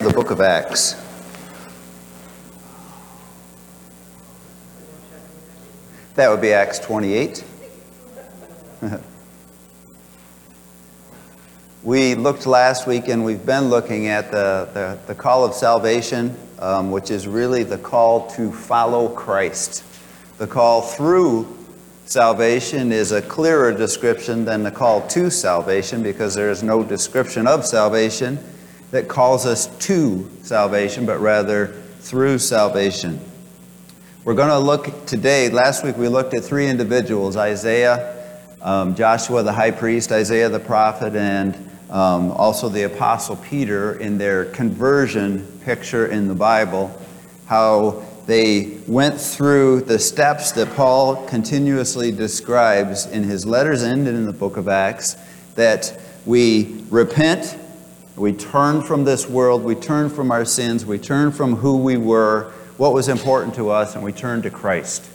the book of Acts. That would be Acts 28. we looked last week and we've been looking at the, the, the call of salvation, um, which is really the call to follow Christ. The call through salvation is a clearer description than the call to salvation because there is no description of salvation that calls us to salvation, but rather through salvation. We're going to look today. Last week we looked at three individuals Isaiah, um, Joshua the high priest, Isaiah the prophet, and um, also the apostle Peter in their conversion picture in the Bible. How they went through the steps that Paul continuously describes in his letters and in the book of Acts that we repent, we turn from this world, we turn from our sins, we turn from who we were, what was important to us, and we turn to Christ.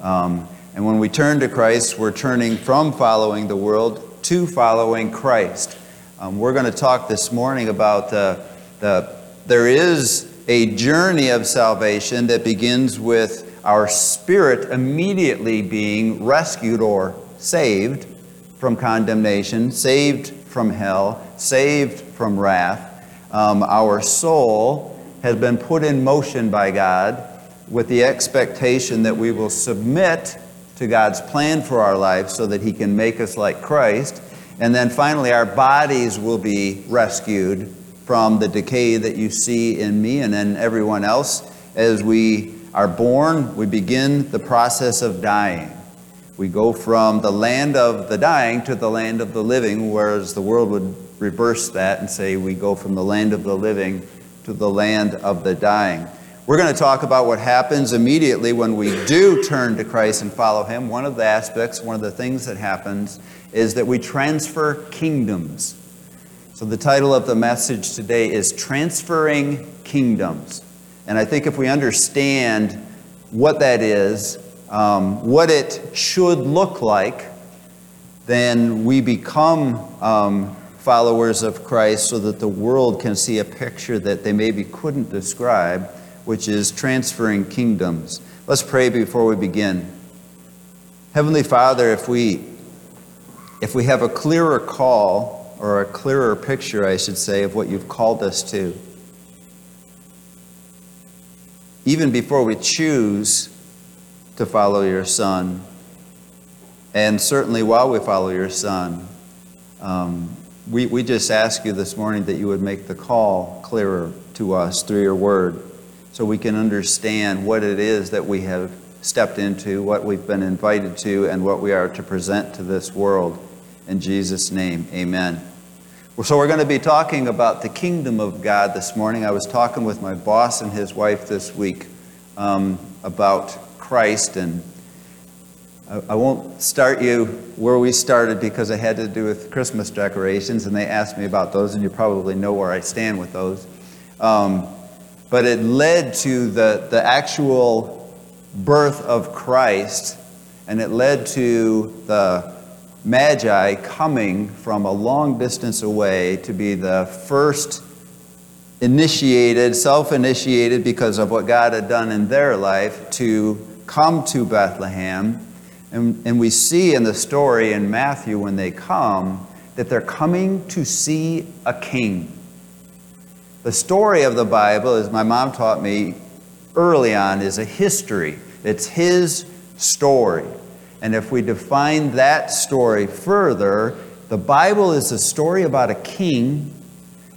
Um, and when we turn to Christ, we're turning from following the world to following Christ. Um, we're going to talk this morning about the, the there is a journey of salvation that begins with our spirit immediately being rescued or saved from condemnation, saved from hell, saved from wrath. Um, our soul has been put in motion by God with the expectation that we will submit to God's plan for our life so that He can make us like Christ. And then finally, our bodies will be rescued from the decay that you see in me and in everyone else. As we are born, we begin the process of dying. We go from the land of the dying to the land of the living, whereas the world would reverse that and say we go from the land of the living to the land of the dying. We're going to talk about what happens immediately when we do turn to Christ and follow Him. One of the aspects, one of the things that happens is that we transfer kingdoms. So, the title of the message today is Transferring Kingdoms. And I think if we understand what that is, um, what it should look like, then we become um, followers of Christ so that the world can see a picture that they maybe couldn't describe, which is transferring kingdoms. Let's pray before we begin. Heavenly Father, if we if we have a clearer call or a clearer picture, I should say, of what you've called us to, even before we choose to follow your Son, and certainly while we follow your Son, um, we, we just ask you this morning that you would make the call clearer to us through your word so we can understand what it is that we have stepped into, what we've been invited to, and what we are to present to this world. In Jesus' name, amen. So, we're going to be talking about the kingdom of God this morning. I was talking with my boss and his wife this week um, about Christ, and I, won't start you where we started because it had to do with Christmas decorations, and they asked me about those, and you probably know where I stand with those. Um, but it led to the, the actual birth of Christ, and it led to the Magi coming from a long distance away to be the first initiated, self initiated because of what God had done in their life, to come to Bethlehem. And, and we see in the story in Matthew when they come that they're coming to see a king. The story of the Bible, as my mom taught me early on, is a history. It's his story. And if we define that story further, the Bible is a story about a king,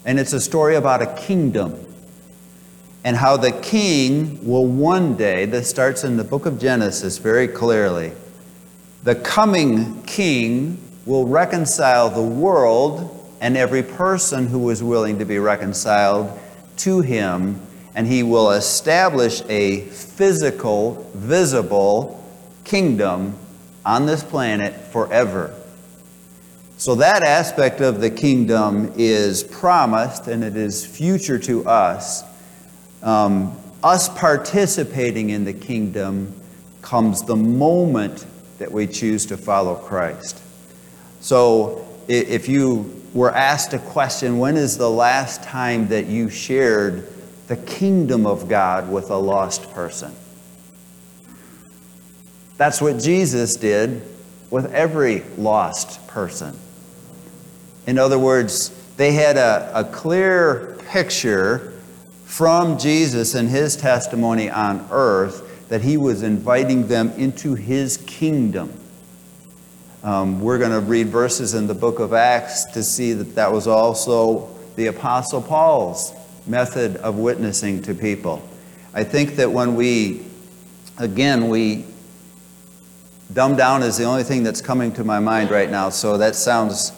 and it's a story about a kingdom. And how the king will one day, this starts in the book of Genesis very clearly, the coming king will reconcile the world and every person who is willing to be reconciled to him, and he will establish a physical, visible kingdom on this planet forever. So, that aspect of the kingdom is promised and it is future to us. Um, us participating in the kingdom comes the moment that we choose to follow Christ. So, if you were asked a question when is the last time that you shared the kingdom of God with a lost person? That's what Jesus did with every lost person. In other words, they had a, a clear picture from Jesus and his testimony on earth that he was inviting them into his kingdom. Um, we're going to read verses in the book of Acts to see that that was also the Apostle Paul's method of witnessing to people. I think that when we, again, we, dumb down is the only thing that's coming to my mind right now, so that sounds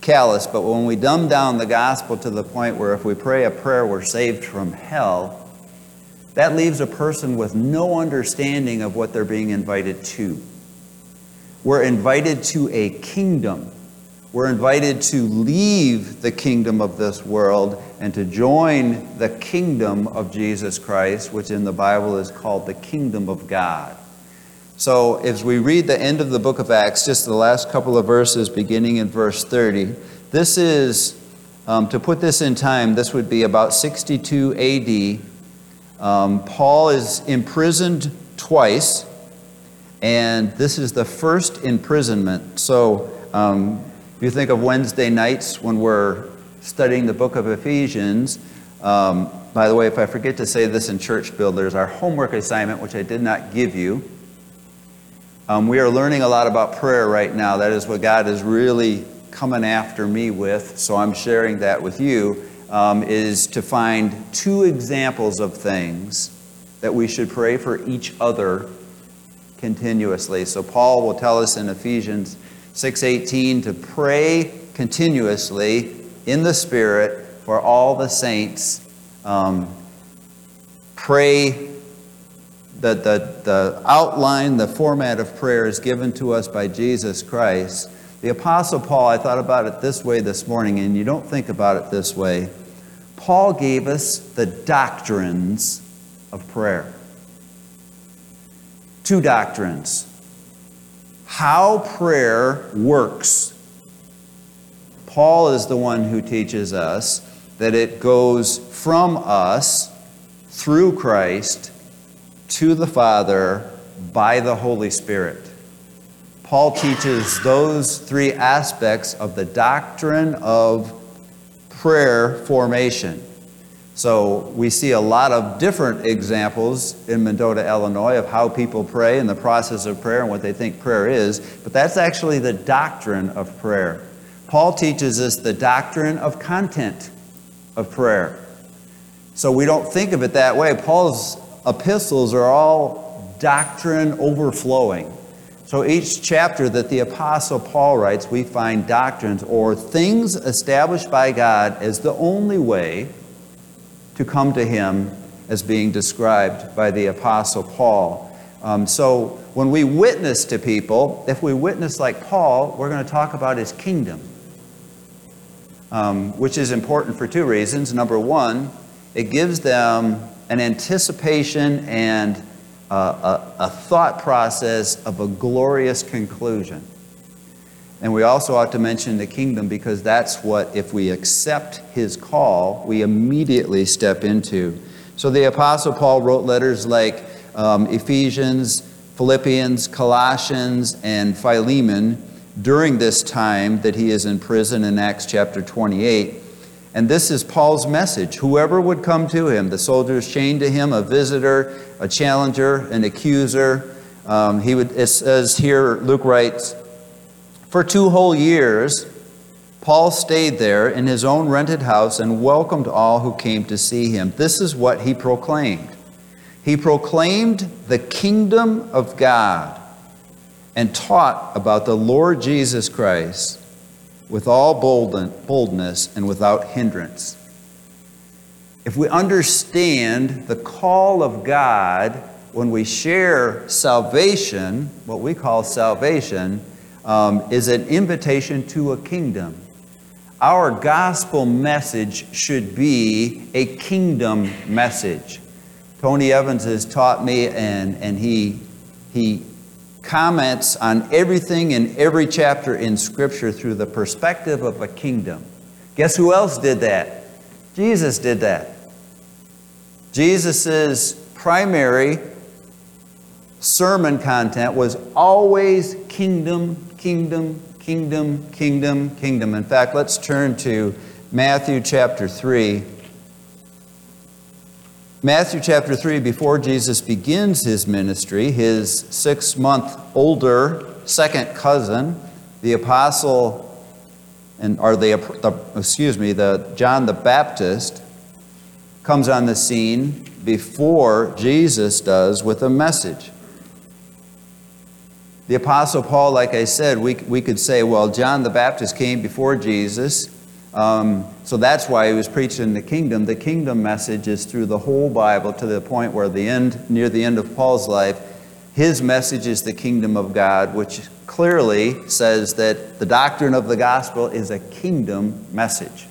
callous, but when we dumb down the gospel to the point where if we pray a prayer, we're saved from hell, that leaves a person with no understanding of what they're being invited to. We're invited to a kingdom. We're invited to leave the kingdom of this world and to join the kingdom of Jesus Christ, which in the Bible is called the kingdom of God. So, as we read the end of the book of Acts, just the last couple of verses beginning in verse 30, this is, um, to put this in time, this would be about 62 AD. Um, Paul is imprisoned twice, and this is the first imprisonment. So, um, if you think of Wednesday nights when we're studying the book of Ephesians, um, by the way, if I forget to say this in church builders, our homework assignment, which I did not give you, um, we are learning a lot about prayer right now. That is what God is really coming after me with, so I'm sharing that with you, um, is to find two examples of things that we should pray for each other continuously. So Paul will tell us in Ephesians 6:18 to pray continuously in the Spirit for all the saints. Um, pray the, the, the outline, the format of prayer is given to us by Jesus Christ. The Apostle Paul, I thought about it this way this morning, and you don't think about it this way. Paul gave us the doctrines of prayer. Two doctrines. How prayer works. Paul is the one who teaches us that it goes from us through Christ to the Father by the Holy Spirit. Paul teaches those three aspects of the doctrine of prayer formation. So we see a lot of different examples in Mendota, Illinois, of how people pray and the process of prayer and what they think prayer is, but that's actually the doctrine of prayer. Paul teaches us the doctrine of content of prayer. So we don't think of it that way. Paul's epistles are all doctrine overflowing. So each chapter that the Apostle Paul writes, we find doctrines or things established by God as the only way to come to Him as being described by the Apostle Paul. Um, so when we witness to people, if we witness like Paul, we're going to talk about His kingdom, um, which is important for two reasons. Number one, it gives them an anticipation and a, a, a thought process of a glorious conclusion. And we also ought to mention the kingdom because that's what, if we accept his call, we immediately step into. So the Apostle Paul wrote letters like um, Ephesians, Philippians, Colossians, and Philemon during this time that he is in prison in Acts chapter 28. And this is Paul's message. Whoever would come to him, the soldiers chained to him, a visitor, a challenger, an accuser. Um, he would, it says here, Luke writes, for two whole years, Paul stayed there in his own rented house and welcomed all who came to see him. This is what he proclaimed. He proclaimed the kingdom of God and taught about the Lord Jesus Christ with all boldness and without hindrance. If we understand the call of God when we share salvation, what we call salvation, um, is an invitation to a kingdom. Our gospel message should be a kingdom message. Tony Evans has taught me, and, and he, he comments on everything in every chapter in Scripture through the perspective of a kingdom. Guess who else did that? Jesus did that. Jesus' primary sermon content was always kingdom, kingdom, kingdom, kingdom, kingdom. In fact, let's turn to Matthew chapter 3. Matthew chapter 3, before Jesus begins his ministry, his six month older second cousin, the apostle, and, or the, the, excuse me, the John the Baptist, comes on the scene before Jesus does with a message. The Apostle Paul, like I said, we, we could say, well, John the Baptist came before Jesus, um, so that's why he was preaching the kingdom. The kingdom message is through the whole Bible to the point where the end, near the end of Paul's life, his message is the kingdom of God, which clearly says that the doctrine of the gospel is a kingdom message.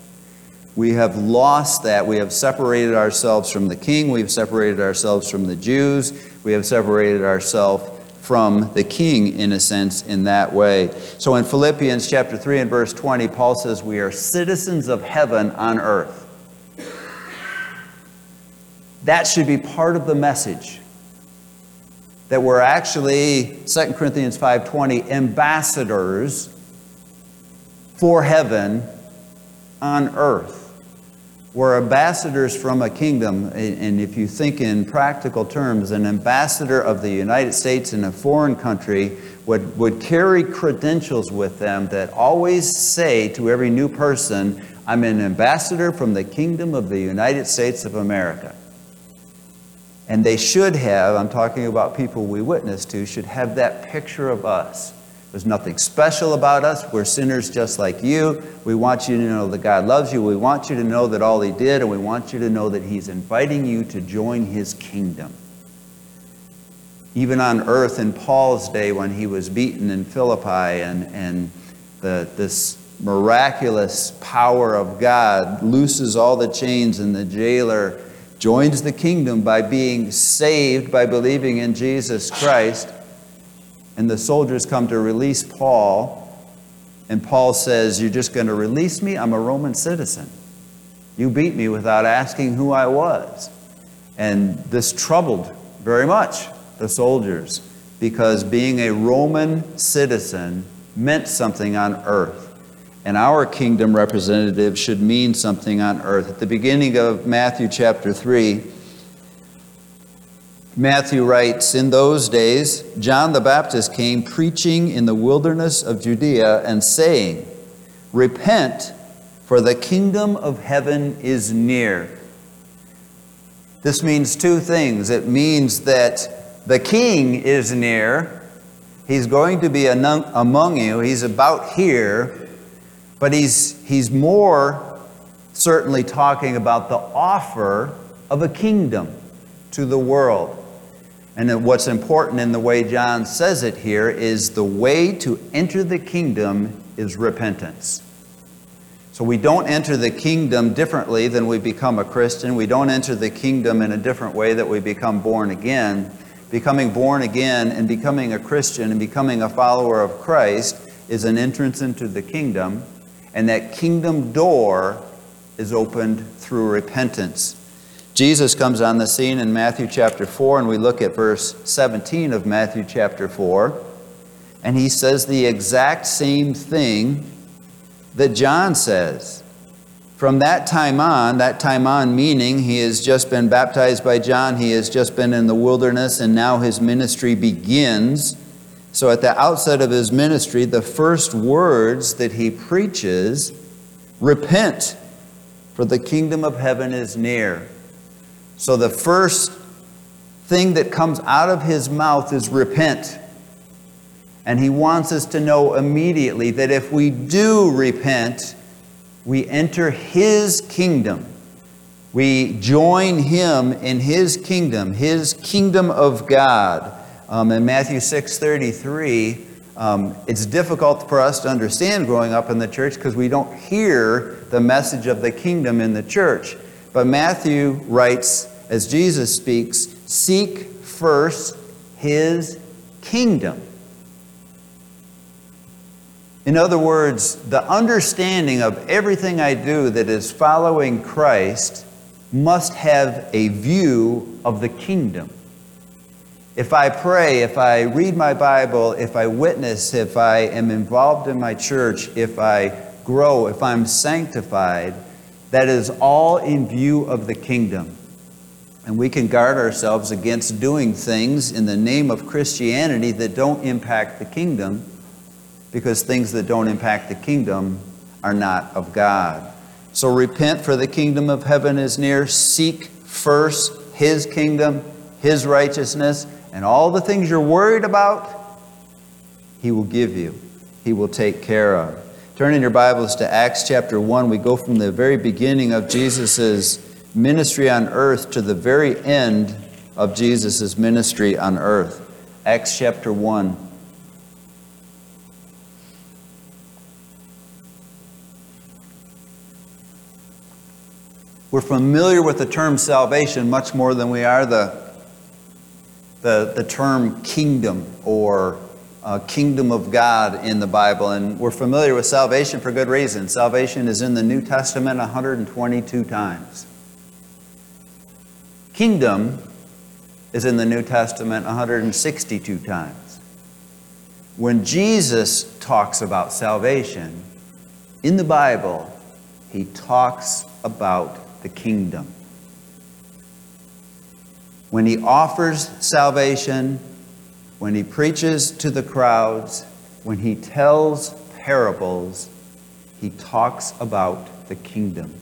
We have lost that. We have separated ourselves from the king. We've separated ourselves from the Jews. We have separated ourselves from the king, in a sense, in that way. So in Philippians chapter 3 and verse 20, Paul says, We are citizens of heaven on earth. That should be part of the message. That we're actually, 2 Corinthians 5:20, ambassadors for heaven on earth. We're ambassadors from a kingdom, and if you think in practical terms, an ambassador of the United States in a foreign country would, would carry credentials with them that always say to every new person, I'm an ambassador from the kingdom of the United States of America. And they should have, I'm talking about people we witness to, should have that picture of us. There's nothing special about us. We're sinners just like you. We want you to know that God loves you. We want you to know that all He did, and we want you to know that He's inviting you to join His kingdom. Even on earth in Paul's day when he was beaten in Philippi and, and the, this miraculous power of God looses all the chains, and the jailer joins the kingdom by being saved by believing in Jesus Christ and the soldiers come to release Paul, and Paul says, You're just going to release me? I'm a Roman citizen. You beat me without asking who I was. And this troubled very much the soldiers because being a Roman citizen meant something on earth. And our kingdom representative should mean something on earth. At the beginning of Matthew chapter 3, Matthew writes In those days, John the Baptist came preaching in the wilderness of Judea and saying, Repent, for the kingdom of heaven is near. This means two things. It means that the king is near, he's going to be among you, he's about here, but he's, he's more certainly talking about the offer of a kingdom to the world. And what's important in the way John says it here is the way to enter the kingdom is repentance. So we don't enter the kingdom differently than we become a Christian. We don't enter the kingdom in a different way that we become born again. Becoming born again and becoming a Christian and becoming a follower of Christ is an entrance into the kingdom, and that kingdom door is opened through repentance. Jesus comes on the scene in Matthew chapter 4, and we look at verse 17 of Matthew chapter 4, and he says the exact same thing that John says. From that time on, that time on meaning he has just been baptized by John, he has just been in the wilderness, and now his ministry begins. So at the outset of his ministry, the first words that he preaches repent, for the kingdom of heaven is near. So the first thing that comes out of his mouth is repent. And he wants us to know immediately that if we do repent, we enter his kingdom. We join him in his kingdom, his kingdom of God. Um, in Matthew 6:33, um, it's difficult for us to understand growing up in the church because we don't hear the message of the kingdom in the church. But Matthew writes, as Jesus speaks, seek first his kingdom. In other words, the understanding of everything I do that is following Christ must have a view of the kingdom. If I pray, if I read my Bible, if I witness, if I am involved in my church, if I grow, if I'm sanctified, that is all in view of the kingdom. And we can guard ourselves against doing things in the name of Christianity that don't impact the kingdom, because things that don't impact the kingdom are not of God. So repent, for the kingdom of heaven is near. Seek first his kingdom, his righteousness, and all the things you're worried about, he will give you, he will take care of. Turn in your Bibles to Acts chapter 1. We go from the very beginning of Jesus' ministry on earth to the very end of Jesus' ministry on earth. Acts chapter 1. We're familiar with the term salvation much more than we are the, the, the term kingdom or uh, kingdom of God in the Bible. And we're familiar with salvation for good reason. Salvation is in the New Testament 122 times. Kingdom is in the New Testament 162 times. When Jesus talks about salvation in the Bible, he talks about the kingdom. When he offers salvation, when he preaches to the crowds, when he tells parables, he talks about the kingdom.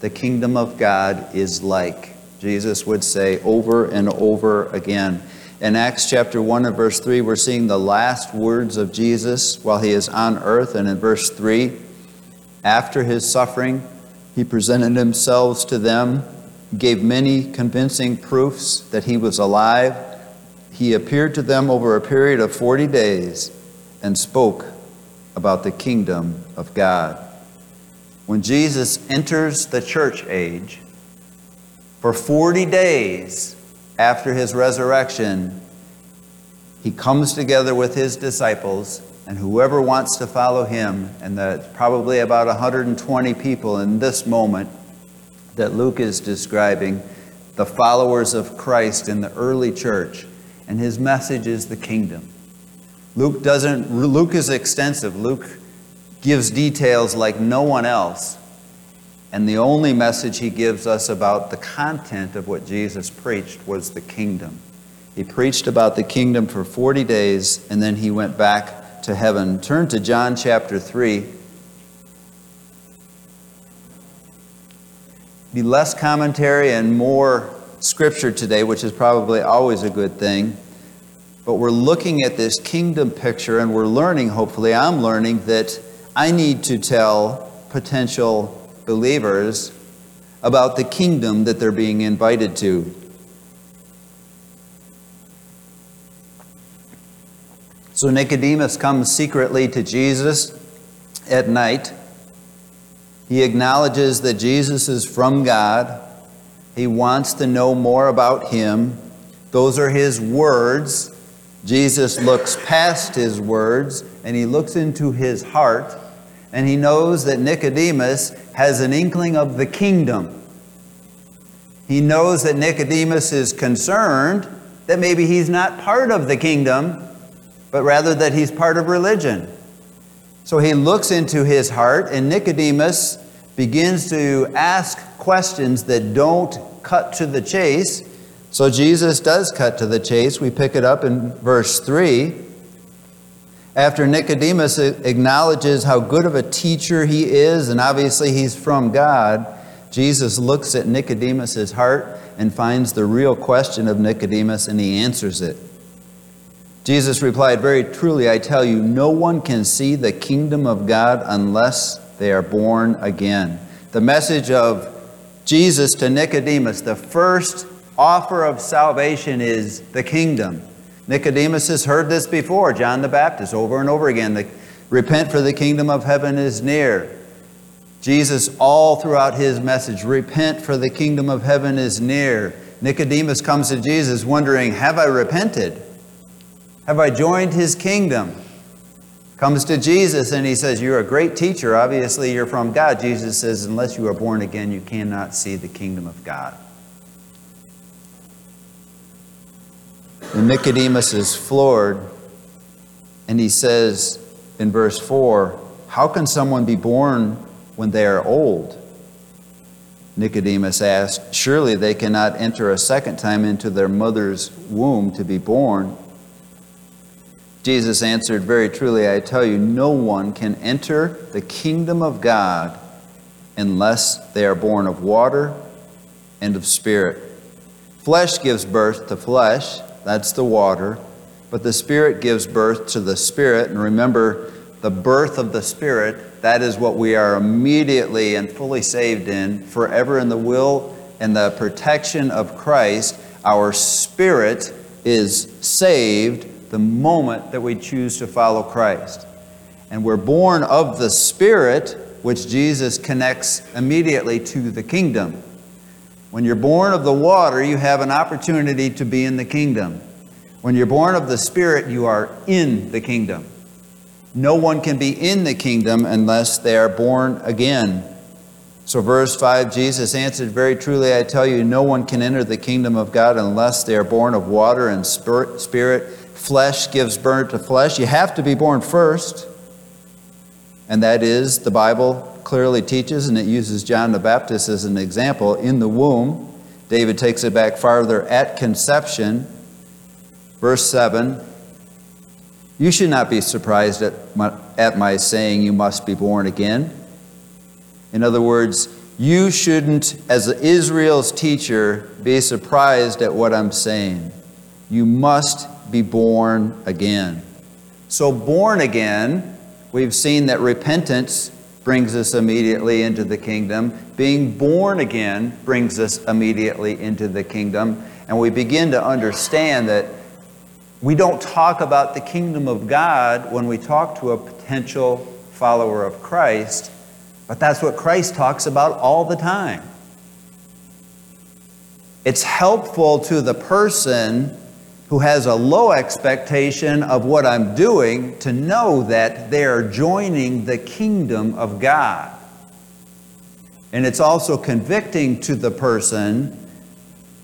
The kingdom of God is like, Jesus would say over and over again. In Acts chapter 1 and verse 3, we're seeing the last words of Jesus while he is on earth. And in verse 3, after his suffering, he presented himself to them, gave many convincing proofs that he was alive he appeared to them over a period of 40 days and spoke about the kingdom of God. When Jesus enters the church age, for 40 days after his resurrection, he comes together with his disciples and whoever wants to follow him, and that's probably about 120 people in this moment that Luke is describing, the followers of Christ in the early church and his message is the kingdom. Luke doesn't Luke is extensive. Luke gives details like no one else. And the only message he gives us about the content of what Jesus preached was the kingdom. He preached about the kingdom for 40 days and then he went back to heaven. Turn to John chapter 3. Be less commentary and more scripture today, which is probably always a good thing. But we're looking at this kingdom picture and we're learning, hopefully, I'm learning that I need to tell potential believers about the kingdom that they're being invited to. So Nicodemus comes secretly to Jesus at night. He acknowledges that Jesus is from God. He wants to know more about him. Those are his words. Jesus looks past his words and he looks into his heart and he knows that Nicodemus has an inkling of the kingdom. He knows that Nicodemus is concerned that maybe he's not part of the kingdom, but rather that he's part of religion. So he looks into his heart, and Nicodemus begins to ask questions that don't cut to the chase. So Jesus does cut to the chase. We pick it up in verse 3. After Nicodemus acknowledges how good of a teacher he is, and obviously he's from God, Jesus looks at Nicodemus's heart and finds the real question of Nicodemus and he answers it. Jesus replied, Very truly, I tell you, no one can see the kingdom of God unless they are born again. The message of Jesus to Nicodemus, the first offer of salvation is the kingdom. Nicodemus has heard this before, John the Baptist, over and over again. The, repent for the kingdom of heaven is near. Jesus, all throughout his message, repent for the kingdom of heaven is near. Nicodemus comes to Jesus wondering, Have I repented? Have I joined his kingdom? Comes to Jesus and he says, You're a great teacher. Obviously, you're from God. Jesus says, Unless you are born again, you cannot see the kingdom of God. And Nicodemus is floored and he says in verse 4 How can someone be born when they are old? Nicodemus asked, Surely they cannot enter a second time into their mother's womb to be born. Jesus answered, Very truly, I tell you, no one can enter the kingdom of God unless they are born of water and of spirit. Flesh gives birth to flesh, that's the water, but the spirit gives birth to the spirit. And remember, the birth of the spirit, that is what we are immediately and fully saved in, forever in the will and the protection of Christ. Our spirit is saved the moment that we choose to follow Christ. And we're born of the Spirit, which Jesus connects immediately to the kingdom. When you're born of the water, you have an opportunity to be in the kingdom. When you're born of the Spirit, you are in the kingdom. No one can be in the kingdom unless they are born again. So, verse 5 Jesus answered, Very truly, I tell you, no one can enter the kingdom of God unless they are born of water and spirit flesh gives birth to flesh. You have to be born first. And that is, the Bible clearly teaches, and it uses John the Baptist as an example, in the womb. David takes it back farther at conception. Verse 7 You should not be surprised at my, at my saying you must be born again. In other words, you shouldn't, as Israel's teacher, be surprised at what I'm saying. You must be born again. So, born again, we've seen that repentance brings us immediately into the kingdom. Being born again brings us immediately into the kingdom. And we begin to understand that we don't talk about the kingdom of God when we talk to a potential follower of Christ, but that's what Christ talks about all the time. It's helpful to the person who has a low expectation of what I'm doing to know that they are joining the kingdom of God. And it's also convicting to the person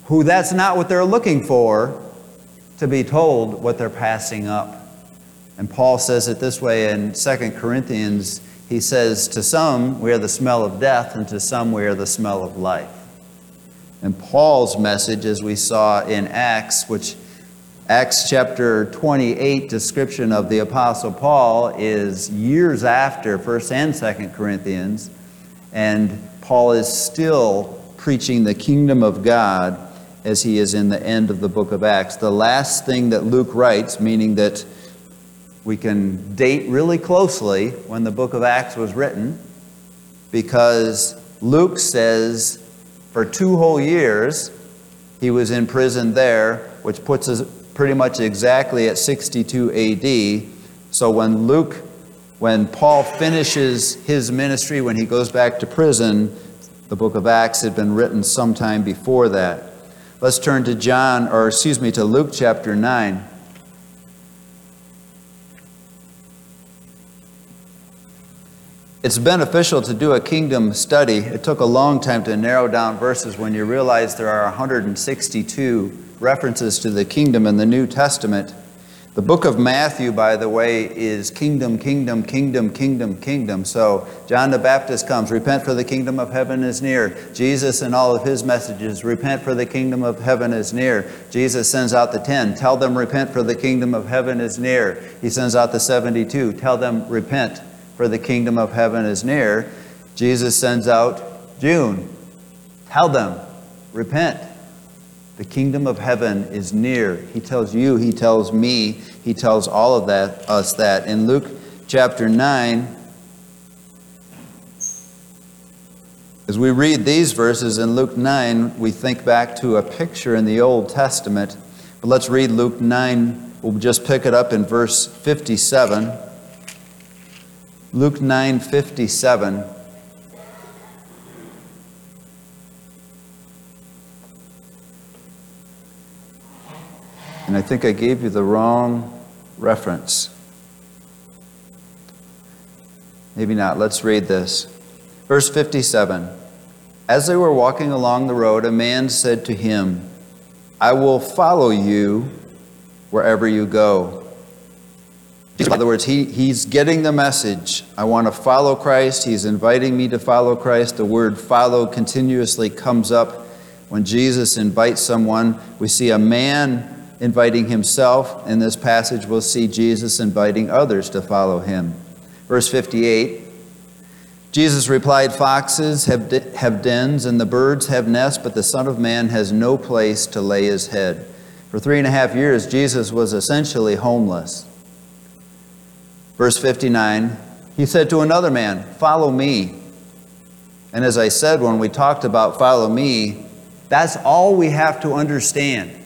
who that's not what they're looking for to be told what they're passing up. And Paul says it this way in 2 Corinthians. He says, To some we are the smell of death, and to some we are the smell of life. And Paul's message, as we saw in Acts, which Acts chapter 28 description of the Apostle Paul is years after 1st and 2nd Corinthians, and Paul is still preaching the kingdom of God as he is in the end of the book of Acts. The last thing that Luke writes, meaning that we can date really closely when the book of Acts was written, because Luke says for two whole years he was in prison there, which puts us pretty much exactly at 62 AD. So when Luke, when Paul finishes his ministry, when he goes back to prison, the book of Acts had been written sometime before that. Let's turn to John, or excuse me, to Luke chapter 9. It's beneficial to do a kingdom study. It took a long time to narrow down verses when you realize there are 162 references to the kingdom in the New Testament. The book of Matthew, by the way, is kingdom, kingdom, kingdom, kingdom, kingdom. So John the Baptist comes, repent for the kingdom of heaven is near. Jesus and all of his messages, repent for the kingdom of heaven is near. Jesus sends out the 10, tell them repent for the kingdom of heaven is near. He sends out the 72, tell them repent for the kingdom of heaven is near. Jesus sends out June, tell them repent the kingdom of heaven is near. He tells you, he tells me, he tells all of that us that. In Luke chapter 9, as we read these verses in Luke 9, we think back to a picture in the Old Testament. But let's read Luke 9. We'll just pick it up in verse 57. Luke 9 57. And I think I gave you the wrong reference. Maybe not. Let's read this. Verse 57 As they were walking along the road, a man said to him, I will follow you wherever you go. In other words, he, he's getting the message. I want to follow Christ. He's inviting me to follow Christ. The word follow continuously comes up when Jesus invites someone. We see a man inviting himself. In this passage, we'll see Jesus inviting others to follow him. Verse 58 Jesus replied, Foxes have, have dens, and the birds have nests, but the Son of Man has no place to lay his head. For three and a half years, Jesus was essentially homeless. Verse 59 He said to another man, Follow me. And as I said when we talked about follow me, that's all we have to understand.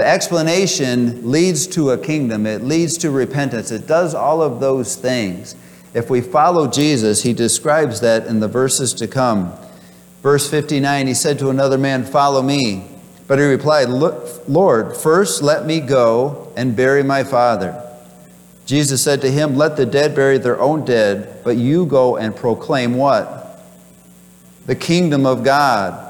The explanation leads to a kingdom, it leads to repentance, it does all of those things. If we follow Jesus, he describes that in the verses to come. Verse 59, he said to another man, Follow me. But he replied, Lord, first let me go and bury my father. Jesus said to him, Let the dead bury their own dead, but you go and proclaim what? The kingdom of God.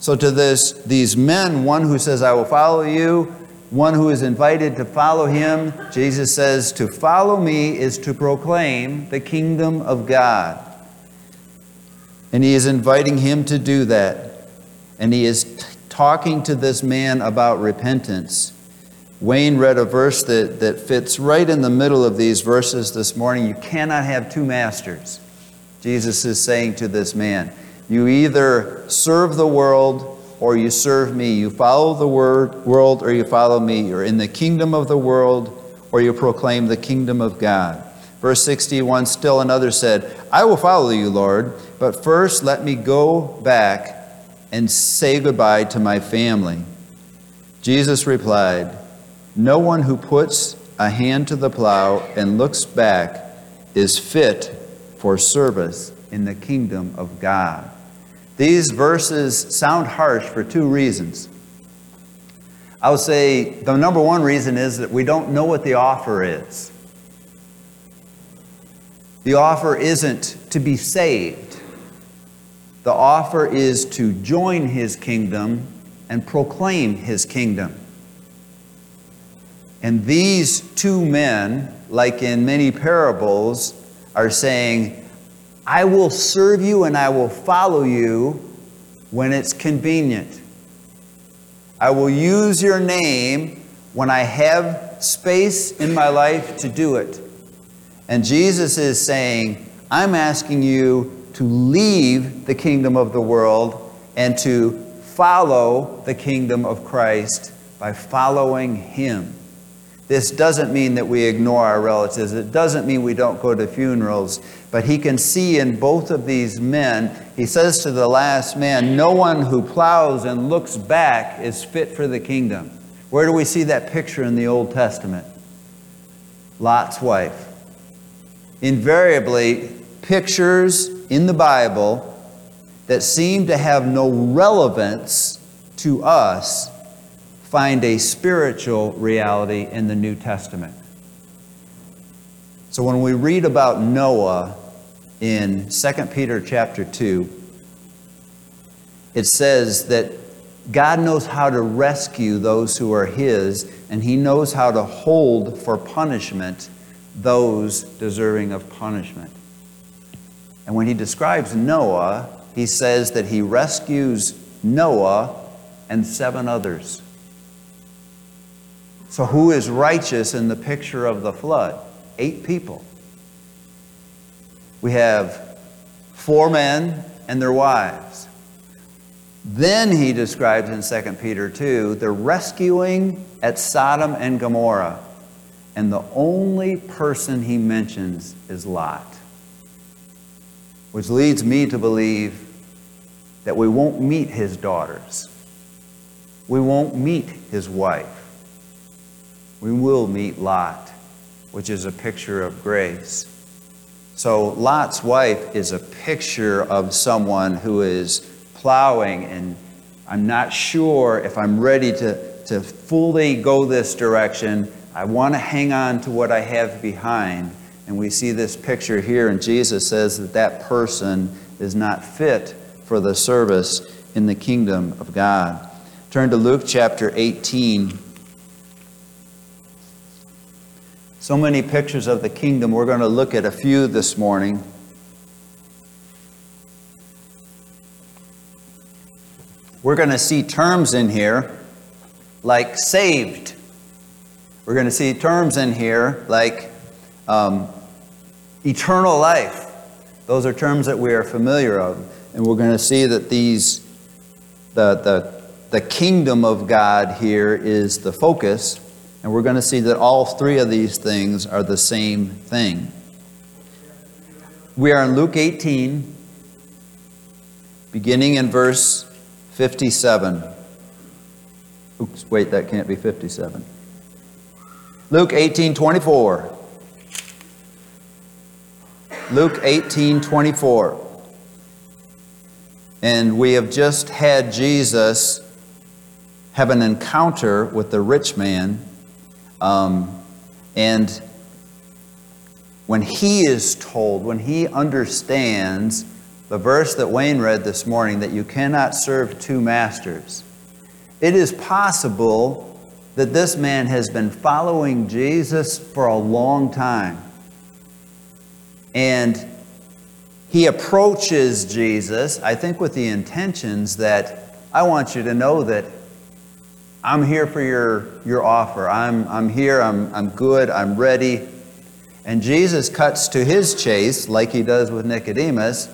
So, to this, these men, one who says, I will follow you, one who is invited to follow him, Jesus says, To follow me is to proclaim the kingdom of God. And he is inviting him to do that. And he is t- talking to this man about repentance. Wayne read a verse that, that fits right in the middle of these verses this morning. You cannot have two masters. Jesus is saying to this man. You either serve the world or you serve me. You follow the word, world or you follow me. You're in the kingdom of the world or you proclaim the kingdom of God. Verse 61 Still another said, I will follow you, Lord, but first let me go back and say goodbye to my family. Jesus replied, No one who puts a hand to the plow and looks back is fit for service in the kingdom of God. These verses sound harsh for two reasons. I would say the number one reason is that we don't know what the offer is. The offer isn't to be saved, the offer is to join his kingdom and proclaim his kingdom. And these two men, like in many parables, are saying, I will serve you and I will follow you when it's convenient. I will use your name when I have space in my life to do it. And Jesus is saying, I'm asking you to leave the kingdom of the world and to follow the kingdom of Christ by following Him. This doesn't mean that we ignore our relatives. It doesn't mean we don't go to funerals. But he can see in both of these men, he says to the last man, No one who plows and looks back is fit for the kingdom. Where do we see that picture in the Old Testament? Lot's wife. Invariably, pictures in the Bible that seem to have no relevance to us find a spiritual reality in the New Testament. So when we read about Noah in 2 Peter chapter 2, it says that God knows how to rescue those who are His, and He knows how to hold for punishment those deserving of punishment. And when He describes Noah, He says that He rescues Noah and seven others. So, who is righteous in the picture of the flood? Eight people. We have four men and their wives. Then he describes in 2 Peter 2 the rescuing at Sodom and Gomorrah. And the only person he mentions is Lot. Which leads me to believe that we won't meet his daughters. We won't meet his wife we will meet Lot, which is a picture of grace. So, Lot's wife is a picture of someone who is plowing, and I'm not sure if I'm ready to, to fully go this direction, I want to hang on to what I have behind. And we see this picture here, and Jesus says that that person is not fit for the service in the kingdom of God. Turn to Luke chapter 18. So many pictures of the kingdom. We're going to look at a few this morning. We're going to see terms in here like saved. We're going to see terms in here like um, eternal life. Those are terms that we are familiar of. And we're going to see that these, the, the, the kingdom of God here is the focus. And we're going to see that all three of these things are the same thing. We are in Luke 18, beginning in verse 57. Oops, wait, that can't be 57. Luke 18, 24. Luke 18, 24. And we have just had Jesus have an encounter with the rich man. Um, and when he is told, when he understands the verse that Wayne read this morning, that you cannot serve two masters, it is possible that this man has been following Jesus for a long time. And he approaches Jesus, I think, with the intentions that I want you to know that I'm here for your, your offer. I'm, I'm here, I'm, I'm good, I'm ready. And Jesus cuts to his chase, like he does with Nicodemus,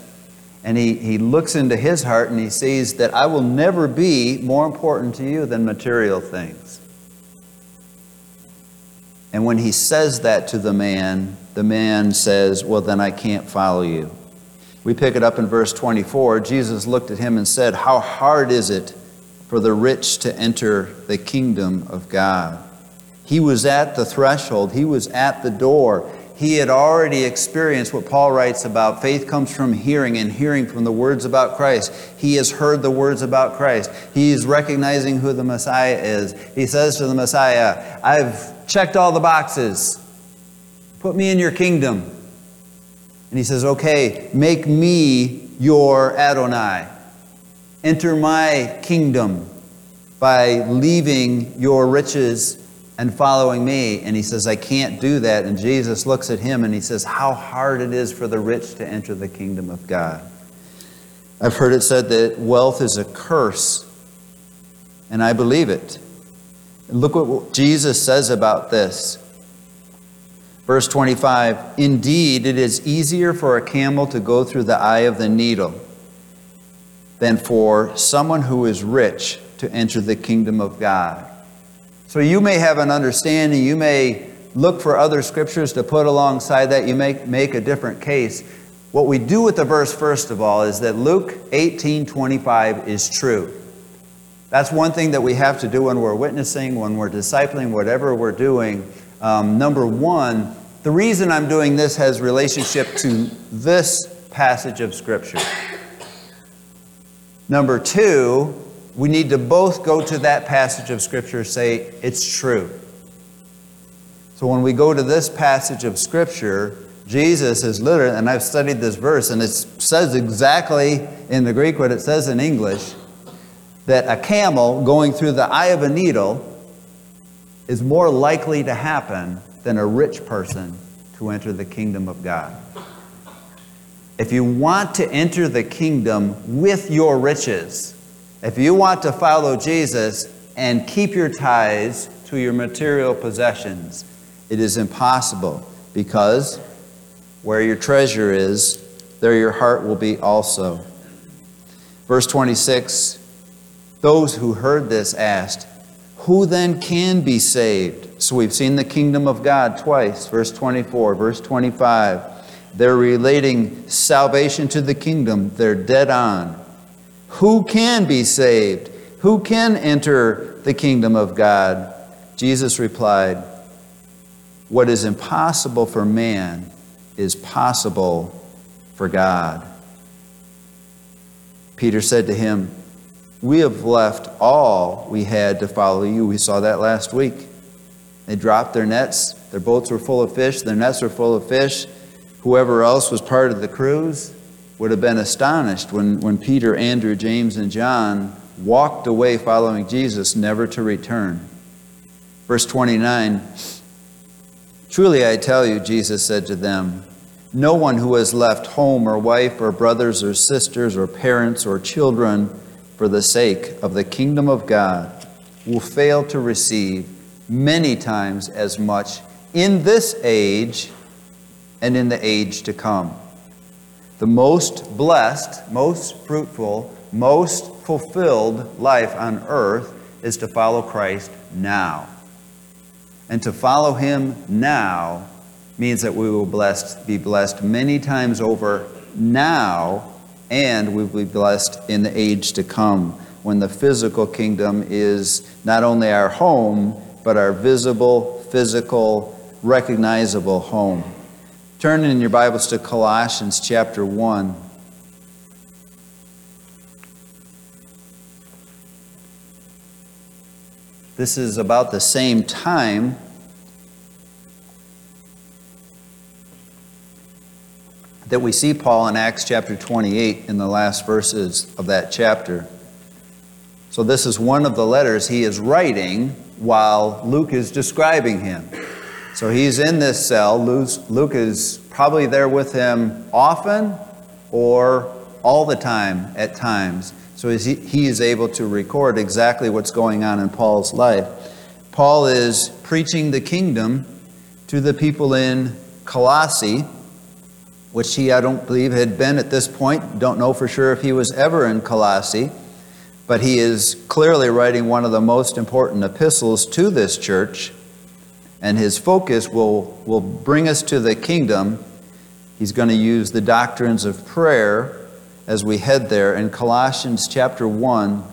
and he, he looks into his heart and he sees that I will never be more important to you than material things. And when he says that to the man, the man says, Well, then I can't follow you. We pick it up in verse 24. Jesus looked at him and said, How hard is it for the rich to enter the kingdom of God? He was at the threshold, he was at the door he had already experienced what Paul writes about faith comes from hearing, and hearing from the words about Christ. He has heard the words about Christ. He's recognizing who the Messiah is. He says to the Messiah, I've checked all the boxes. Put me in your kingdom. And he says, Okay, make me your Adonai. Enter my kingdom by leaving your riches and following me. And he says, I can't do that. And Jesus looks at him and he says, How hard it is for the rich to enter the kingdom of God. I've heard it said that wealth is a curse, and I believe it. look what Jesus says about this. Verse 25 Indeed, it is easier for a camel to go through the eye of the needle than for someone who is rich to enter the kingdom of God. So you may have an understanding, you may look for other scriptures to put alongside that, you may make a different case. What we do with the verse, first of all, is that Luke 18 25 is true. That's one thing that we have to do when we're witnessing, when we're discipling, whatever we're doing. Um, number one, the reason I'm doing this has relationship to this passage of Scripture. Number two, we need to both go to that passage of Scripture and say, it's true. So when we go to this passage of Scripture, Jesus is literally, and I've studied this verse, and it says exactly in the Greek what it says in English that a camel going through the eye of a needle is more likely to happen than a rich person to enter the kingdom of God. If you want to enter the kingdom with your riches, if you want to follow Jesus and keep your ties to your material possessions, it is impossible because where your treasure is, there your heart will be also. Verse 26 Those who heard this asked, Who then can be saved? So we've seen the kingdom of God twice. Verse 24, verse 25. They're relating salvation to the kingdom, they're dead on. Who can be saved? Who can enter the kingdom of God? Jesus replied, What is impossible for man is possible for God. Peter said to him, We have left all we had to follow you. We saw that last week. They dropped their nets. Their boats were full of fish. Their nets were full of fish. Whoever else was part of the cruise would have been astonished when, when Peter, Andrew, James, and John walked away following Jesus, never to return. Verse 29 Truly I tell you, Jesus said to them, no one who has left home or wife or brothers or sisters or parents or children for the sake of the kingdom of God will fail to receive many times as much in this age and in the age to come. The most blessed, most fruitful, most fulfilled life on earth is to follow Christ now. And to follow him now means that we will blessed, be blessed many times over now, and we will be blessed in the age to come when the physical kingdom is not only our home, but our visible, physical, recognizable home. Turn in your Bibles to Colossians chapter 1. This is about the same time that we see Paul in Acts chapter 28 in the last verses of that chapter. So, this is one of the letters he is writing while Luke is describing him. So, he's in this cell. Luke is probably there with him often or all the time at times. So, he is able to record exactly what's going on in Paul's life. Paul is preaching the kingdom to the people in Colossae which he, I don't believe, had been at this point. Don't know for sure if he was ever in Colossae, but he is clearly writing one of the most important epistles to this church, and his focus will, will bring us to the kingdom. He's going to use the doctrines of prayer as we head there. In Colossians chapter 1,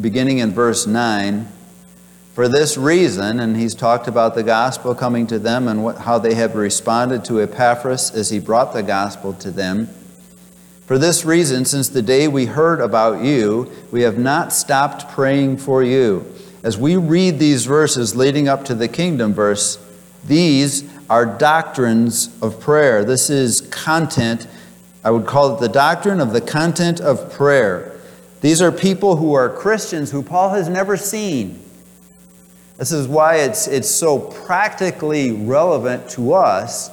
beginning in verse 9, for this reason, and he's talked about the gospel coming to them and what, how they have responded to Epaphras as he brought the gospel to them. For this reason, since the day we heard about you, we have not stopped praying for you. As we read these verses leading up to the kingdom verse, these are doctrines of prayer. This is content. I would call it the doctrine of the content of prayer. These are people who are Christians who Paul has never seen. This is why it's, it's so practically relevant to us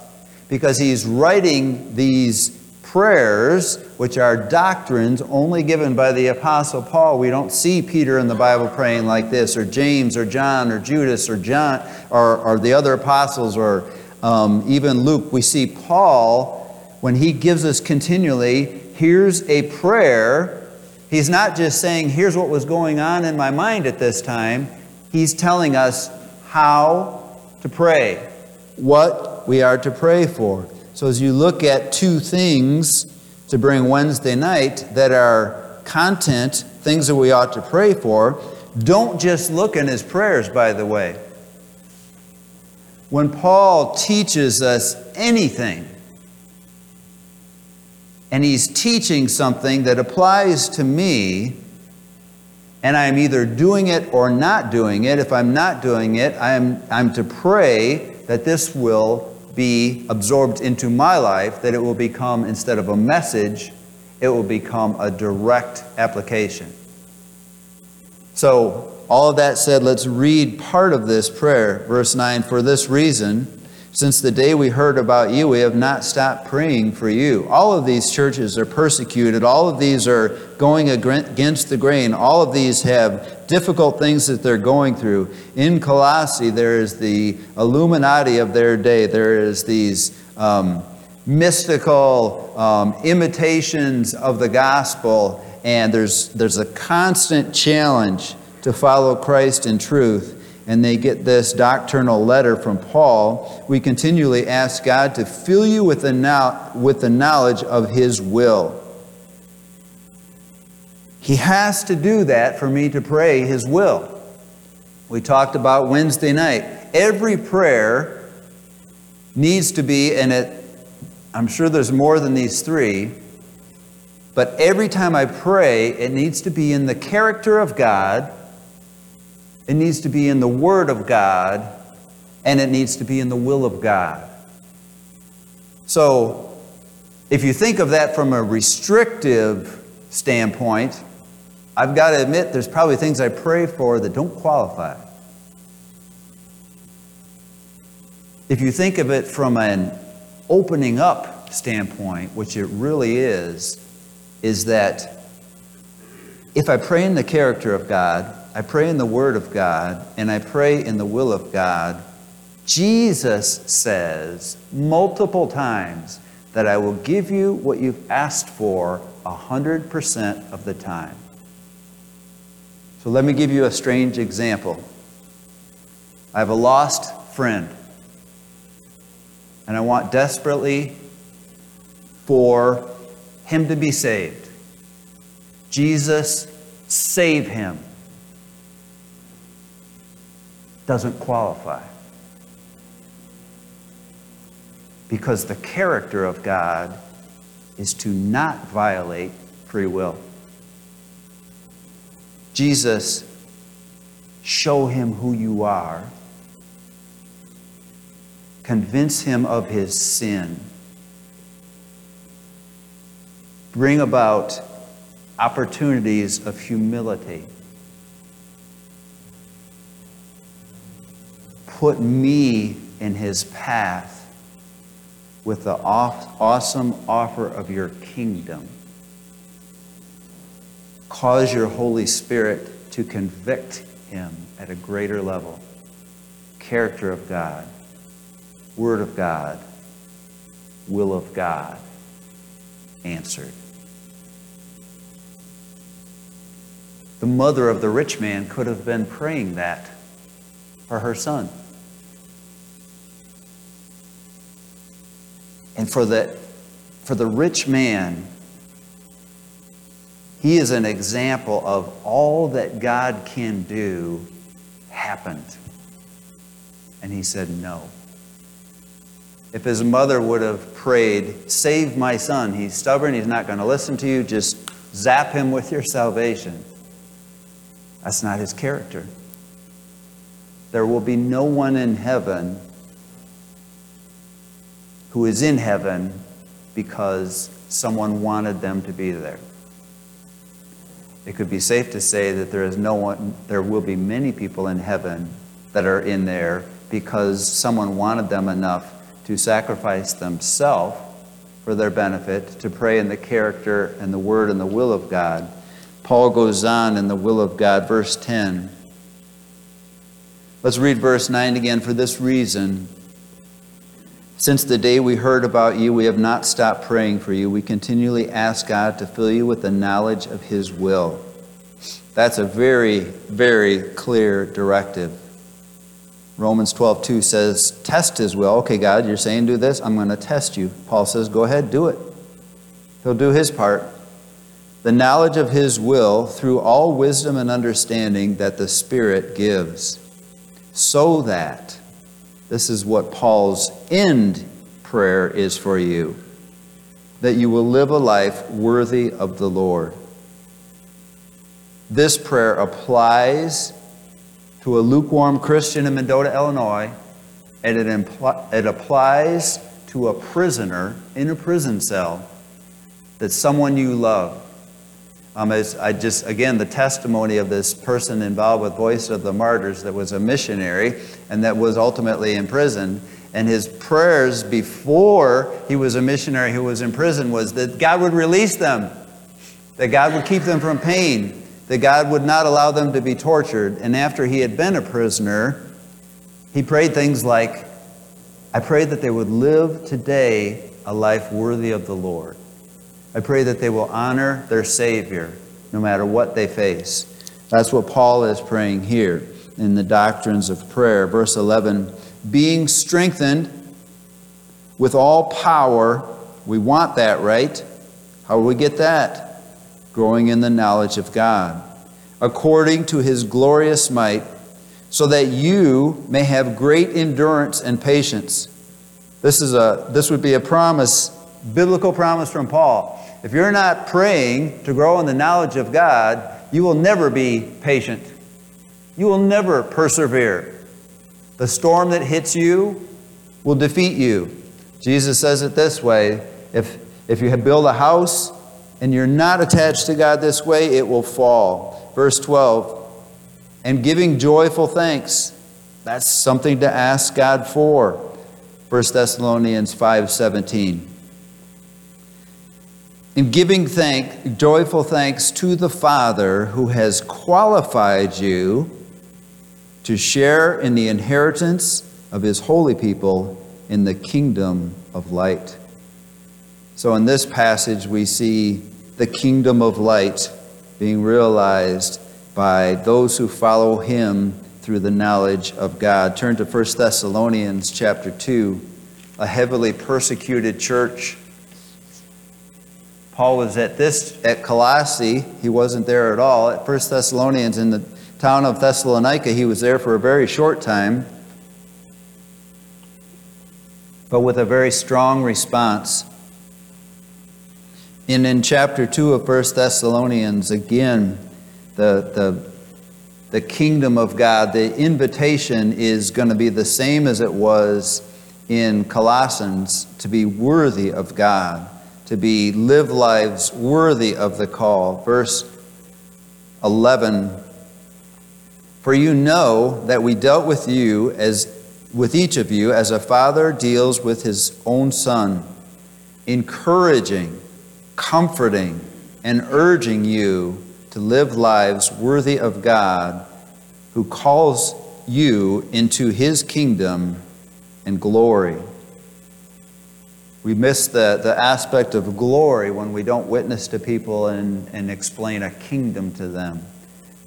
because he's writing these prayers, which are doctrines only given by the Apostle Paul. We don't see Peter in the Bible praying like this, or James, or John, or Judas, or John, or, or the other apostles, or um, even Luke. We see Paul, when he gives us continually, here's a prayer. He's not just saying, here's what was going on in my mind at this time he's telling us how to pray, what we are to pray for. So as you look at two things to bring Wednesday night that are content, things that we ought to pray for, don't just look in his prayers, by the way. When Paul teaches us anything, and he's teaching something that applies to me, and I am either doing it or not doing it. If I'm not doing it, I am, I'm to pray that this will be absorbed into my life, that it will become, instead of a message, it will become a direct application. So, all of that said, let's read part of this prayer. Verse 9 For this reason, since the day we heard about you, we have not stopped praying for you. All of these churches are persecuted. All of these are going against the grain. All of these have difficult things that they're going through. In Colossae, there is the Illuminati of their day. There is these um, mystical um, imitations of the gospel, and there's, there's a constant challenge to follow Christ in truth and they get this doctrinal letter from Paul, we continually ask God to fill you with the, now, with the knowledge of His will. He has to do that for me to pray His will. We talked about Wednesday night. Every prayer needs to be, and it, I'm sure there's more than these three, but every time I pray, it needs to be in the character of God it needs to be in the Word of God, and it needs to be in the will of God. So, if you think of that from a restrictive standpoint, I've got to admit there's probably things I pray for that don't qualify. If you think of it from an opening up standpoint, which it really is, is that if I pray in the character of God, I pray in the Word of God, and I pray in the will of God, Jesus says multiple times that I will give you what you've asked for 100% of the time. So let me give you a strange example. I have a lost friend, and I want desperately for him to be saved. Jesus, save him. Doesn't qualify. Because the character of God is to not violate free will. Jesus, show him who you are. Convince him of his sin. Bring about opportunities of humility. Put me in his path with the awesome offer of your kingdom cause your Holy Spirit to convict him at a greater level. Character of God, Word of God, will of God answered. The mother of the rich man could have been praying that for her son. And for the, for the rich man, he is an example of all that God can do happened. And he said no. If his mother would have prayed, Save my son, he's stubborn, he's not going to listen to you, just zap him with your salvation. That's not his character. There will be no one in heaven who is in heaven because someone wanted them to be there it could be safe to say that there is no one, there will be many people in heaven that are in there because someone wanted them enough to sacrifice themselves for their benefit, to pray in the character and the word and the will of God. Paul goes on in the will of God, verse 10. Let's read verse 9 again. For this reason, since the day we heard about you, we have not stopped praying for you. We continually ask God to fill you with the knowledge of His will. That's a very, very clear directive. Romans 12, 2 says, Test His will. Okay, God, you're saying do this. I'm going to test you. Paul says, Go ahead, do it. He'll do his part. The knowledge of His will through all wisdom and understanding that the Spirit gives, so that this is what Paul's end prayer is for you that you will live a life worthy of the Lord. This prayer applies to a lukewarm Christian in Mendota, Illinois, and it, impl- it applies to a prisoner in a prison cell that someone you love um, as I just, again, the testimony of this person involved with Voice of the Martyrs that was a missionary and that was ultimately imprisoned. And his prayers before he was a missionary who was in prison was that God would release them, that God would keep them from pain, that God would not allow them to be tortured. And after he had been a prisoner, he prayed things like, I pray that they would live today a life worthy of the Lord. I pray that they will honor their Savior no matter what they face. That's what Paul is praying here in the doctrines of prayer. Verse 11 being strengthened with all power. We want that, right? How do we get that? Growing in the knowledge of God, according to his glorious might, so that you may have great endurance and patience. This, is a, this would be a promise, biblical promise from Paul. If you're not praying to grow in the knowledge of God, you will never be patient. You will never persevere. The storm that hits you will defeat you. Jesus says it this way if, if you build a house and you're not attached to God this way, it will fall. Verse 12, and giving joyful thanks. That's something to ask God for. 1 Thessalonians 5:17. In giving thank, joyful thanks to the Father who has qualified you to share in the inheritance of his holy people in the kingdom of light. So in this passage we see the kingdom of light being realized by those who follow him through the knowledge of God. Turn to 1 Thessalonians chapter 2, a heavily persecuted church. Paul was at this at Colossae. He wasn't there at all. At First Thessalonians in the town of Thessalonica, he was there for a very short time, but with a very strong response. And in chapter 2 of First Thessalonians, again, the, the, the kingdom of God, the invitation is going to be the same as it was in Colossians to be worthy of God, to be live lives worthy of the call. Verse 11 For you know that we dealt with you as with each of you as a father deals with his own son, encouraging, comforting, and urging you to live lives worthy of God who calls you into his kingdom and glory. We miss the, the aspect of glory when we don't witness to people and, and explain a kingdom to them.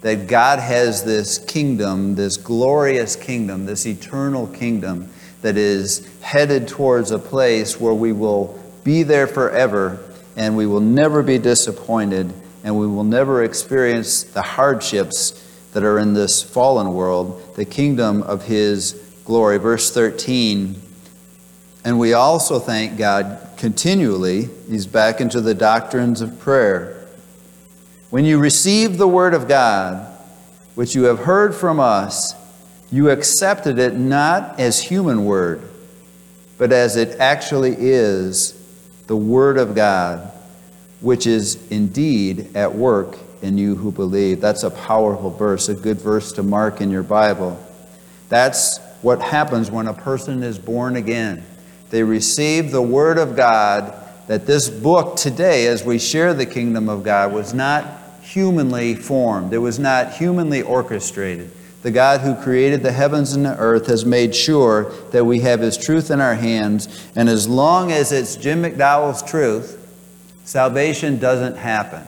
That God has this kingdom, this glorious kingdom, this eternal kingdom that is headed towards a place where we will be there forever and we will never be disappointed and we will never experience the hardships that are in this fallen world, the kingdom of His glory. Verse 13, and we also thank God continually, He's back into the doctrines of prayer. When you receive the Word of God, which you have heard from us, you accepted it not as human word, but as it actually is the Word of God which is indeed at work in you who believe. That's a powerful verse, a good verse to mark in your Bible. That's what happens when a person is born again. They receive the Word of God, that this book today, as we share the kingdom of God, was not humanly formed, it was not humanly orchestrated. The God who created the heavens and the earth has made sure that we have His truth in our hands, and as long as it's Jim McDowell's truth, salvation doesn't happen.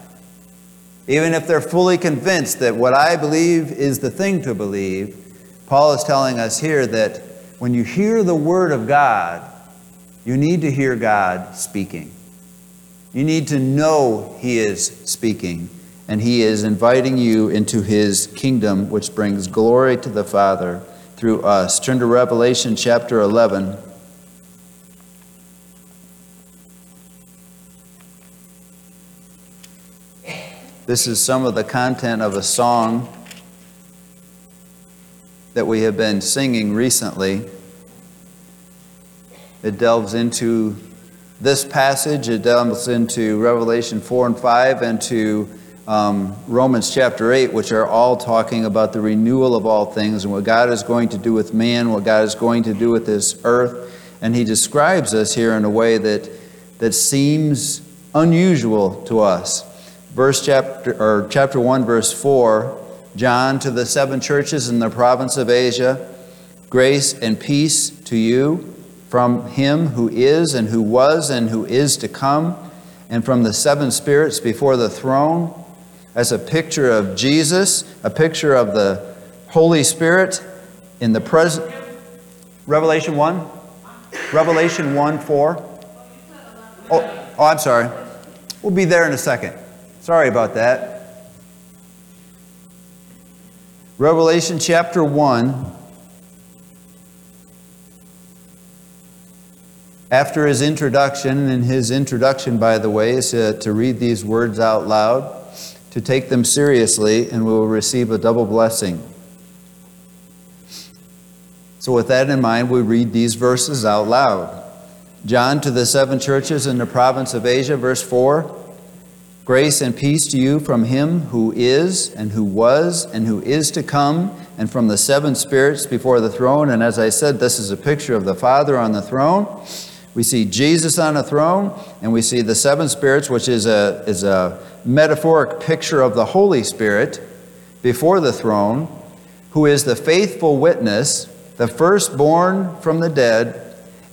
Even if they're fully convinced that what I believe is the thing to believe, Paul is telling us here that when you hear the word of God, you need to hear God speaking. You need to know He is speaking, and He is inviting you into His kingdom, which brings glory to the Father through us. Turn to Revelation chapter 11. This is some of the content of a song that we have been singing recently. It delves into this passage, it delves into Revelation 4 and 5 and to um, Romans chapter 8, which are all talking about the renewal of all things and what God is going to do with man, what God is going to do with this earth. And he describes us here in a way that, that seems unusual to us. Verse chapter or chapter 1 verse 4 John to the seven churches in the province of Asia grace and peace to you from him who is and who was and who is to come and from the seven spirits before the throne as a picture of Jesus a picture of the Holy Spirit in the present Revelation 1 Revelation 1 4 oh, oh I'm sorry we'll be there in a second Sorry about that. Revelation chapter 1. After his introduction, and his introduction, by the way, is to, read these words out loud, to take them seriously, and we will receive a double blessing. So, with that in mind, we read these verses out loud. John to the seven churches in the province of Asia, verse 4 Grace and peace to you from him who is, and who was, and who is to come, and from the seven spirits before the throne. And as I said, this is a picture of the Father on the throne. We see Jesus on the throne, and we see the seven spirits, which is a, is a metaphoric picture of the Holy Spirit before the throne, who is the faithful witness, the firstborn from the dead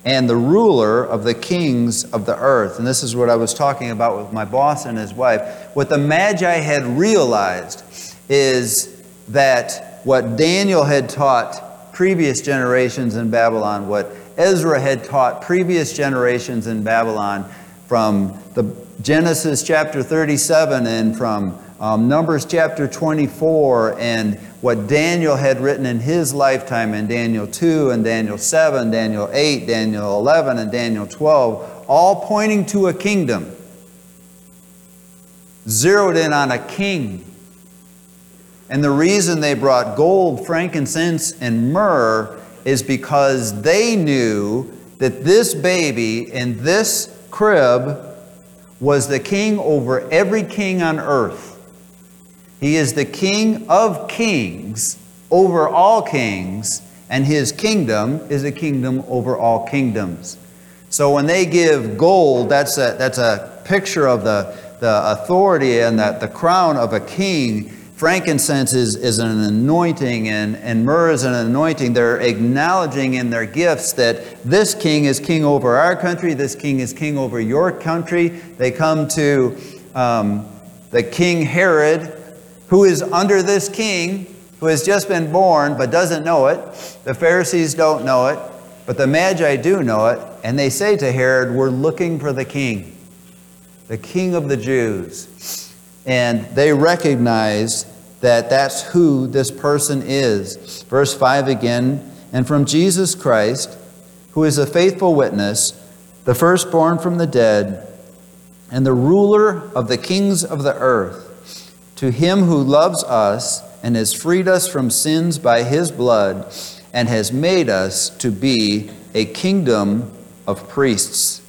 and the ruler of the kings of the earth. And this is what I was talking about with my boss and his wife. What the Magi had realized is that what Daniel had taught previous generations in Babylon, what Ezra had taught previous generations in Babylon, from the Genesis chapter 37 and from um, Numbers chapter 24 and what Daniel had written in his lifetime in Daniel 2 and Daniel 7, Daniel 8, Daniel 11, and Daniel 12, all pointing to a kingdom, zeroed in on a king. And the reason they brought gold, frankincense, and myrrh is because they knew that this baby in this crib was the king over every king on earth. He is the King of kings over all kings, and his kingdom is a kingdom over all kingdoms. So when they give gold, that's a, that's a picture of the, the authority and the, the crown of a king. Frankincense is, is an anointing, and, and myrrh is an anointing. They're acknowledging in their gifts that this king is king over our country, this king is king over your country. They come to um, the King Herod, who is under this king who has just been born but doesn't know it. The Pharisees don't know it, but the Magi do know it. And they say to Herod, We're looking for the king, the king of the Jews. And they recognize that that's who this person is. Verse 5 again, and from Jesus Christ, who is a faithful witness, the firstborn from the dead, and the ruler of the kings of the earth to him who loves us and has freed us from sins by his blood and has made us to be a kingdom of priests.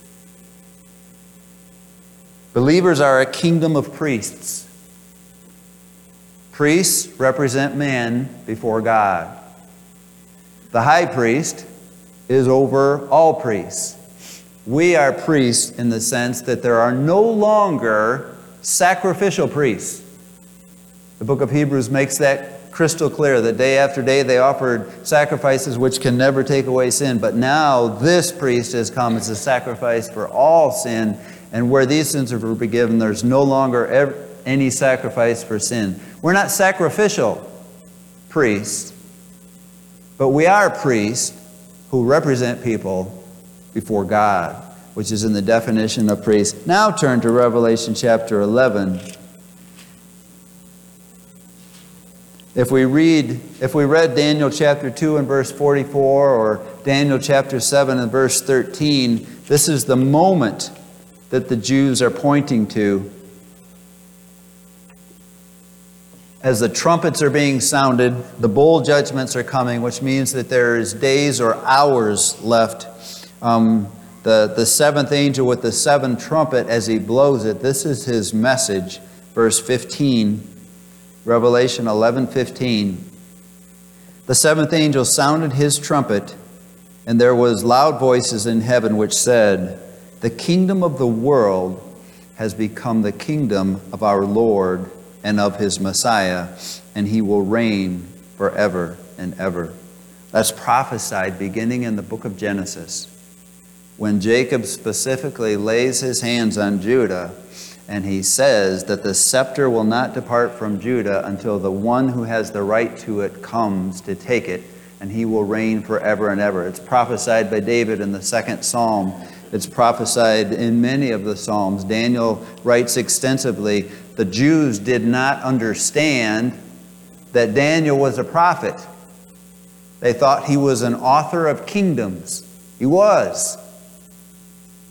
Believers are a kingdom of priests. Priests represent men before God. The high priest is over all priests. We are priests in the sense that there are no longer sacrificial priests. The book of Hebrews makes that crystal clear that day after day they offered sacrifices which can never take away sin. But now this priest has come as a sacrifice for all sin. And where these sins are forgiven, there's no longer ever any sacrifice for sin. We're not sacrificial priests, but we are priests who represent people before God, which is in the definition of priest. Now turn to Revelation chapter 11. If we read, if we read Daniel chapter 2 and verse 44 or Daniel chapter 7 and verse 13, this is the moment that the Jews are pointing to. As the trumpets are being sounded, the bowl judgments are coming, which means that there is days or hours left. Um, the, the seventh angel with the seventh trumpet, as he blows it, this is his message. Verse 15 Revelation 11:15 The seventh angel sounded his trumpet and there was loud voices in heaven which said the kingdom of the world has become the kingdom of our Lord and of his Messiah and he will reign forever and ever That's prophesied beginning in the book of Genesis when Jacob specifically lays his hands on Judah and he says that the scepter will not depart from Judah until the one who has the right to it comes to take it, and he will reign forever and ever. It's prophesied by David in the second psalm. It's prophesied in many of the psalms. Daniel writes extensively the Jews did not understand that Daniel was a prophet. They thought he was an author of kingdoms. He was.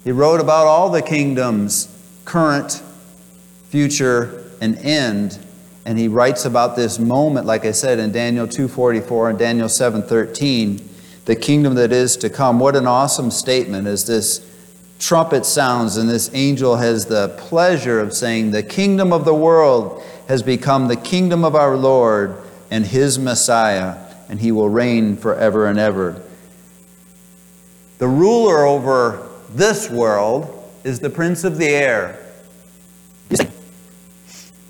He wrote about all the kingdoms current, future, and end. And he writes about this moment, like I said, in Daniel 2.44 and Daniel 7.13. the kingdom that is to come. What an awesome statement is this trumpet sounds and this angel has the pleasure of saying, The kingdom of the world has become the kingdom of our Lord and his Messiah, and he will reign forever and ever. The ruler over this world is the prince of the air.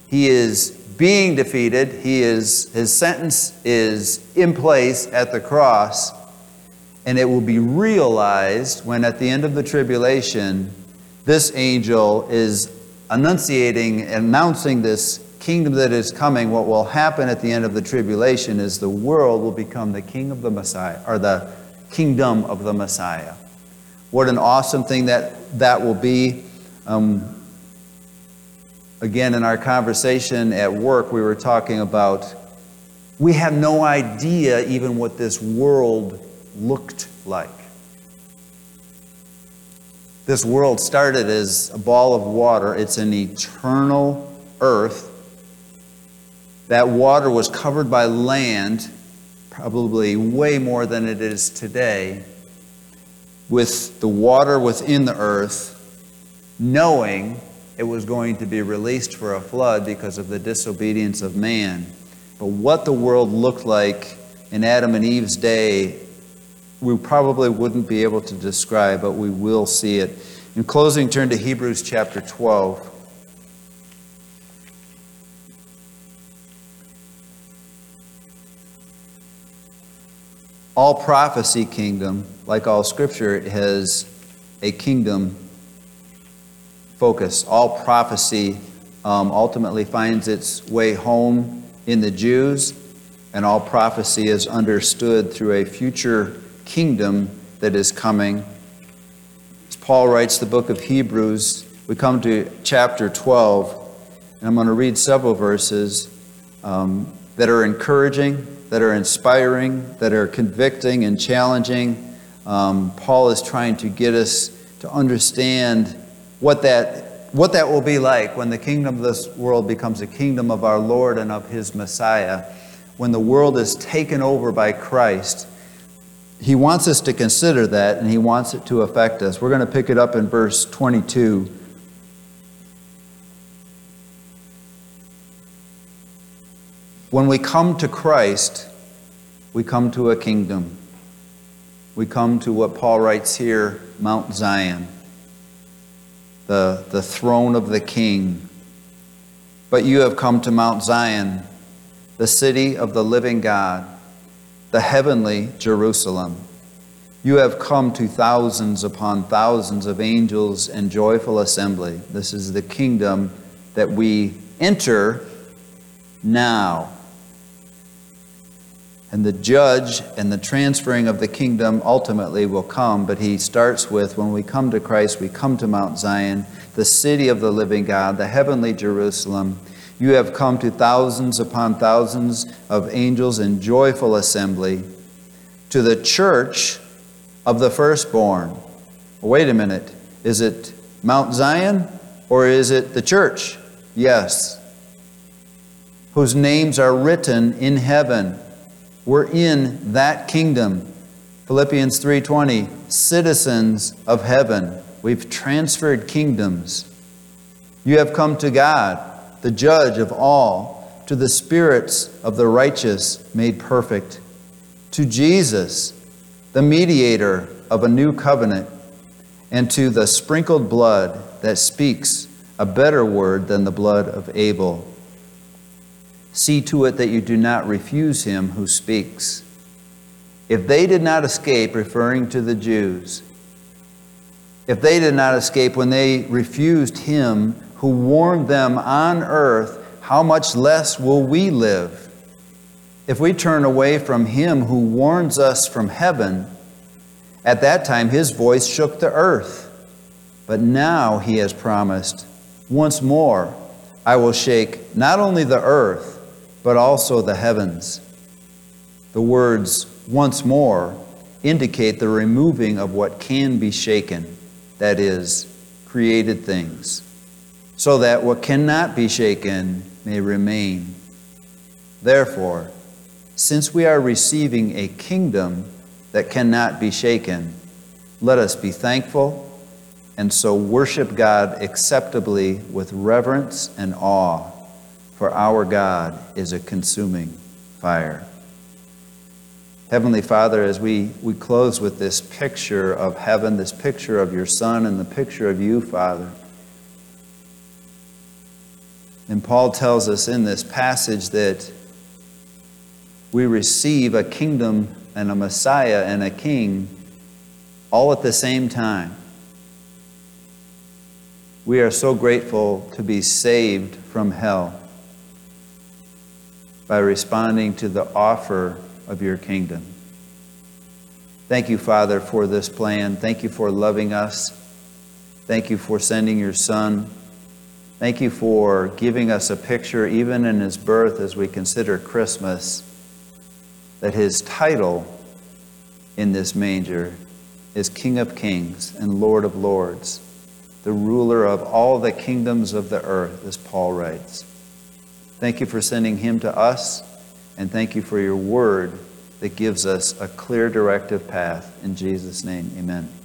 He is being defeated. He is, his sentence is in place at the cross. And it will be realized when, at the end of the tribulation, this angel is annunciating, announcing this kingdom that is coming. What will happen at the end of the tribulation is the world will become the king of the Messiah, or the kingdom of the Messiah. What an awesome thing that that will be. Um, again, in our conversation at work, we were talking about we have no idea even what this world looked like. This world started as a ball of water, it's an eternal earth. That water was covered by land, probably way more than it is today, with the water within the earth, knowing it was going to be released for a flood because of the disobedience of man. But what the world looked like in Adam and Eve's day, we probably wouldn't be able to describe, but we will see it. In closing, turn to Hebrews chapter 12. All prophecy kingdom, like all scripture, has a kingdom focus. All prophecy um, ultimately finds its way home in the Jews, and all prophecy is understood through a future kingdom that is coming. As Paul writes the book of Hebrews, we come to chapter 12, and I'm going to read several verses um, that are encouraging, that are inspiring, that are convicting and challenging. Um, Paul is trying to get us to understand what that, what that will be like when the kingdom of this world becomes a kingdom of our Lord and of his Messiah, when the world is taken over by Christ. He wants us to consider that and he wants it to affect us. We're going to pick it up in verse 22. When we come to Christ, we come to a kingdom. We come to what Paul writes here Mount Zion the, the throne of the king. But you have come to Mount Zion, the city of the living God, the heavenly Jerusalem. You have come to thousands upon thousands of angels and joyful assembly. This is the kingdom that we enter now and the judge and the transferring of the kingdom ultimately will come, but he starts with when we come to Christ, we come to Mount Zion, the city of the living God, the heavenly Jerusalem. You have come to thousands upon thousands of angels in joyful assembly, to the church of the firstborn. Wait a minute. Is it Mount Zion or is it the church? Yes. Whose names are written in heaven. We're in that kingdom. Philippians 3:20, citizens of heaven. We've transferred kingdoms. You have come to God, the judge of all, to the spirits of the righteous made perfect, to Jesus, the mediator of a new covenant, and to the sprinkled blood that speaks a better word than the blood of Abel. See to it that you do not refuse him who speaks. If they did not escape, referring to the Jews, if they did not escape when they refused him who warned them on earth, how much less will we live? If we turn away from him who warns us from heaven, at that time his voice shook the earth. But now he has promised, once more I will shake not only the earth, but also the heavens. The words once more indicate the removing of what can be shaken, that is, created things, so that what cannot be shaken may remain. Therefore, since we are receiving a kingdom that cannot be shaken. Let us be thankful and so worship God acceptably with reverence and awe, for our God is a consuming fire. Heavenly Father, as we, we close with this picture of heaven, this picture of your Son, and the picture of you, Father. And Paul tells us in this passage that we receive a kingdom and a Messiah and a king all at the same time. We are so grateful to be saved from hell by responding to the offer of your kingdom. Thank you, Father, for this plan. Thank you for loving us. Thank you for sending your Son. Thank you for giving us a picture, even in his birth, as we consider Christmas, that his title in this manger is King of Kings and Lord of Lords, the ruler of all the kingdoms of the earth, as Paul writes. Thank you for sending him to us, and thank you for your word that gives us a clear directive path. In Jesus' name, amen.